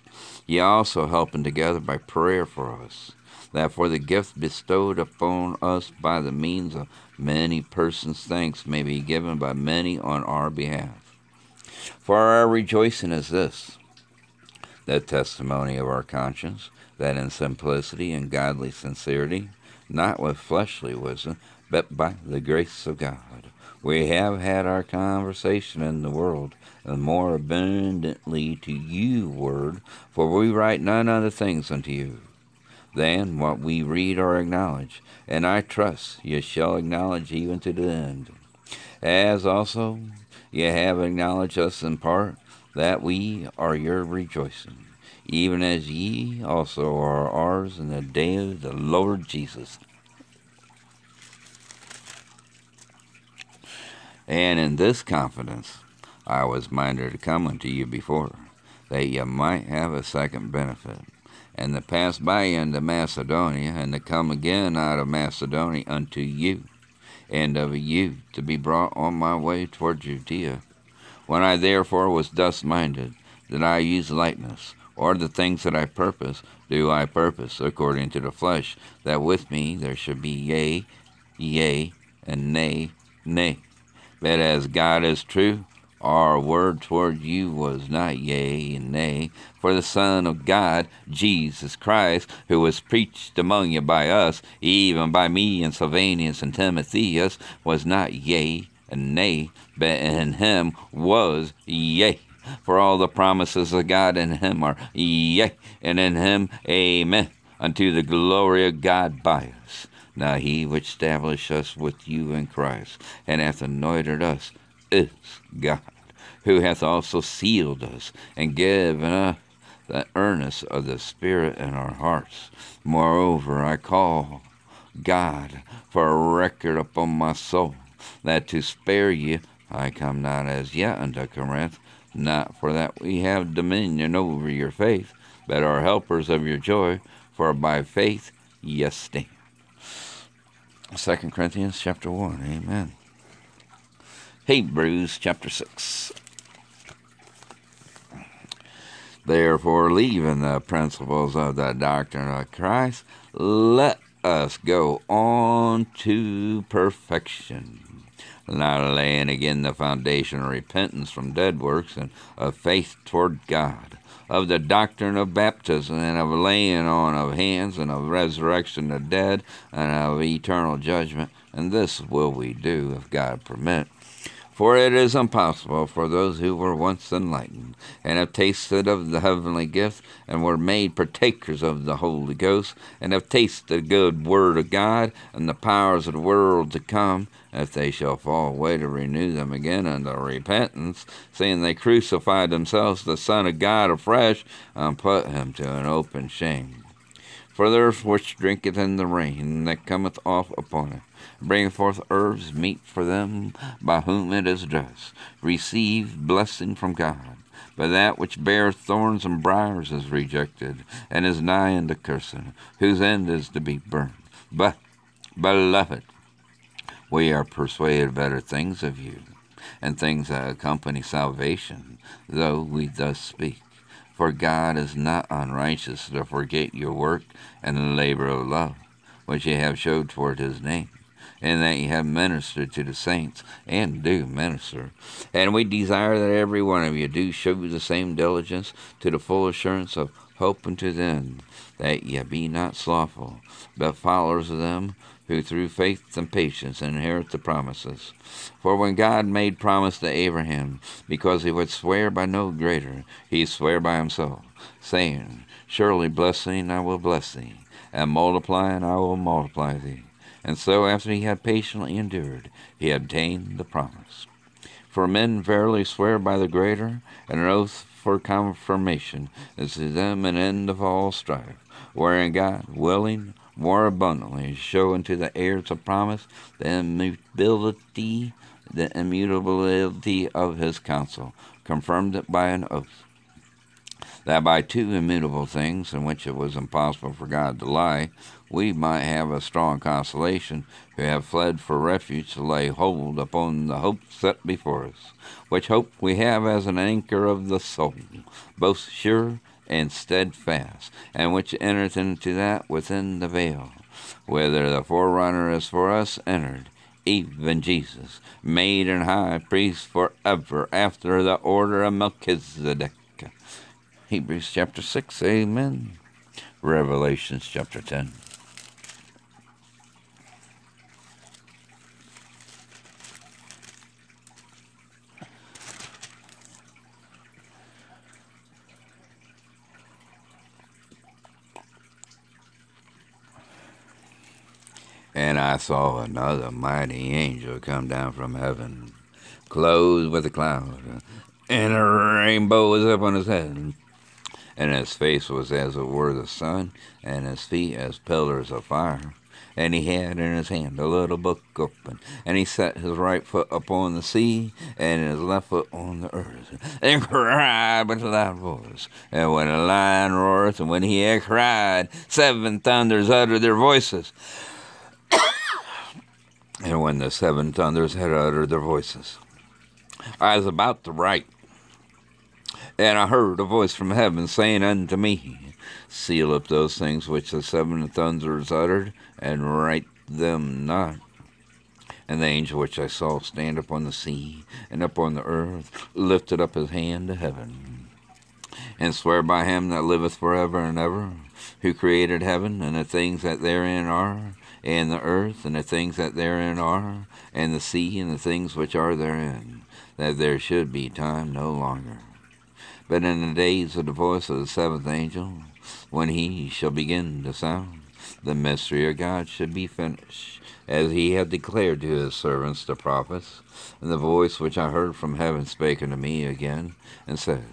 Ye also helping together by prayer for us, that for the gift bestowed upon us by the means of many persons thanks may be given by many on our behalf. For our rejoicing is this, the testimony of our conscience, that in simplicity and godly sincerity, not with fleshly wisdom, but by the grace of God, we have had our conversation in the world, and more abundantly to you, word, for we write none other things unto you than what we read or acknowledge, and I trust ye shall acknowledge even to the end. As also ye have acknowledged us in part, that we are your rejoicing, even as ye also are ours in the day of the Lord Jesus. And in this confidence I was minded to come unto you before, that ye might have a second benefit, and to pass by into Macedonia, and to come again out of Macedonia unto you, and of you to be brought on my way toward Judea. When I therefore was thus minded, that I use lightness, or the things that I purpose, do I purpose according to the flesh, that with me there should be yea, yea, and nay, nay but as God is true, our word toward you was not yea and nay, for the Son of God, Jesus Christ, who was preached among you by us, even by me and Silvanus and Timotheus, was not yea and nay, but in him was yea. For all the promises of God in him are yea, and in him amen, unto the glory of God by us. Now he which established us with you in Christ, and hath anointed us, is God, who hath also sealed us, and given us the earnest of the Spirit in our hearts. Moreover, I call God for a record upon my soul, that to spare you I come not as yet unto Corinth, not for that we have dominion over your faith, but are helpers of your joy, for by faith ye stand. Second Corinthians chapter 1. Amen. Hebrews chapter 6. Therefore, leaving the principles of the doctrine of Christ, let us go on to perfection, not laying again the foundation of repentance from dead works and of faith toward God of the doctrine of baptism and of laying on of hands and of resurrection of dead and of eternal judgment. And this will we do if God permit. For it is impossible for those who were once enlightened, and have tasted of the heavenly gift, and were made partakers of the Holy Ghost, and have tasted the good word of God, and the powers of the world to come, if they shall fall away to renew them again unto repentance, seeing they crucified themselves the Son of God afresh, and put him to an open shame. For the which drinketh in the rain that cometh off upon it, bring forth herbs meet for them by whom it is dressed, receive blessing from God. But that which beareth thorns and briars is rejected, and is nigh unto cursing, whose end is to be burned. But, beloved, we are persuaded better things of you, and things that accompany salvation, though we thus speak. For God is not unrighteous to forget your work and the labor of love, which ye have showed toward his name and that ye have ministered to the saints, and do minister. And we desire that every one of you do show the same diligence to the full assurance of hope unto the end, that ye be not slothful, but followers of them who through faith and patience inherit the promises. For when God made promise to Abraham, because he would swear by no greater, he sware by himself, saying, Surely blessing I will bless thee, and multiplying I will multiply thee. And so, after he had patiently endured, he obtained the promise. For men verily swear by the greater, and an oath for confirmation is to them an end of all strife, wherein God, willing more abundantly, show unto the heirs of promise the immutability, the immutability of his counsel, confirmed it by an oath that by two immutable things in which it was impossible for God to lie, we might have a strong consolation who have fled for refuge to lay hold upon the hope set before us, which hope we have as an anchor of the soul, both sure and steadfast, and which entereth into that within the veil, whither the forerunner is for us entered, even Jesus, made an high priest for ever after the order of Melchizedek. Hebrews chapter 6, amen. Revelations chapter 10. And I saw another mighty angel come down from heaven, clothed with a cloud, and a rainbow was up on his head and his face was as it were the sun, and his feet as pillars of fire. And he had in his hand a little book open, and he set his right foot upon the sea, and his left foot on the earth, and cried with a loud voice. And when a lion roareth, and when he had cried, seven thunders uttered their voices. and when the seven thunders had uttered their voices, I was about to write and I heard a voice from heaven saying unto me, Seal up those things which the seven thunders uttered, and write them not. And the angel which I saw stand upon the sea and upon the earth lifted up his hand to heaven, and swear by him that liveth for ever and ever, who created heaven and the things that therein are, and the earth and the things that therein are, and the sea and the things which are therein, that there should be time no longer. But in the days of the voice of the seventh angel, when he shall begin to sound, the mystery of God should be finished, as he had declared to his servants the prophets. And the voice which I heard from heaven spake unto me again, and said,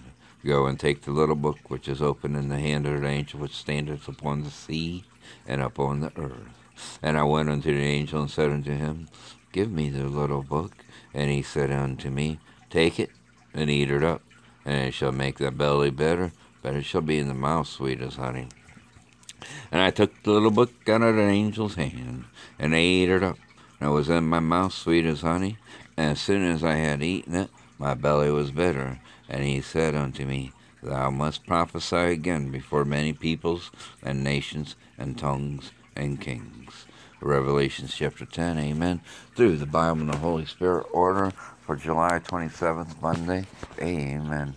Go and take the little book which is open in the hand of the angel which standeth upon the sea and upon the earth. And I went unto the angel and said unto him, Give me the little book. And he said unto me, Take it and eat it up and it shall make thy belly better, but it shall be in the mouth sweet as honey. And I took the little book out of the angel's hand, and I ate it up, and it was in my mouth sweet as honey. And as soon as I had eaten it, my belly was bitter. And he said unto me, Thou must prophesy again before many peoples and nations and tongues and kings. Revelation chapter 10, amen. Through the Bible and the Holy Spirit order for July 27th, Monday. Amen.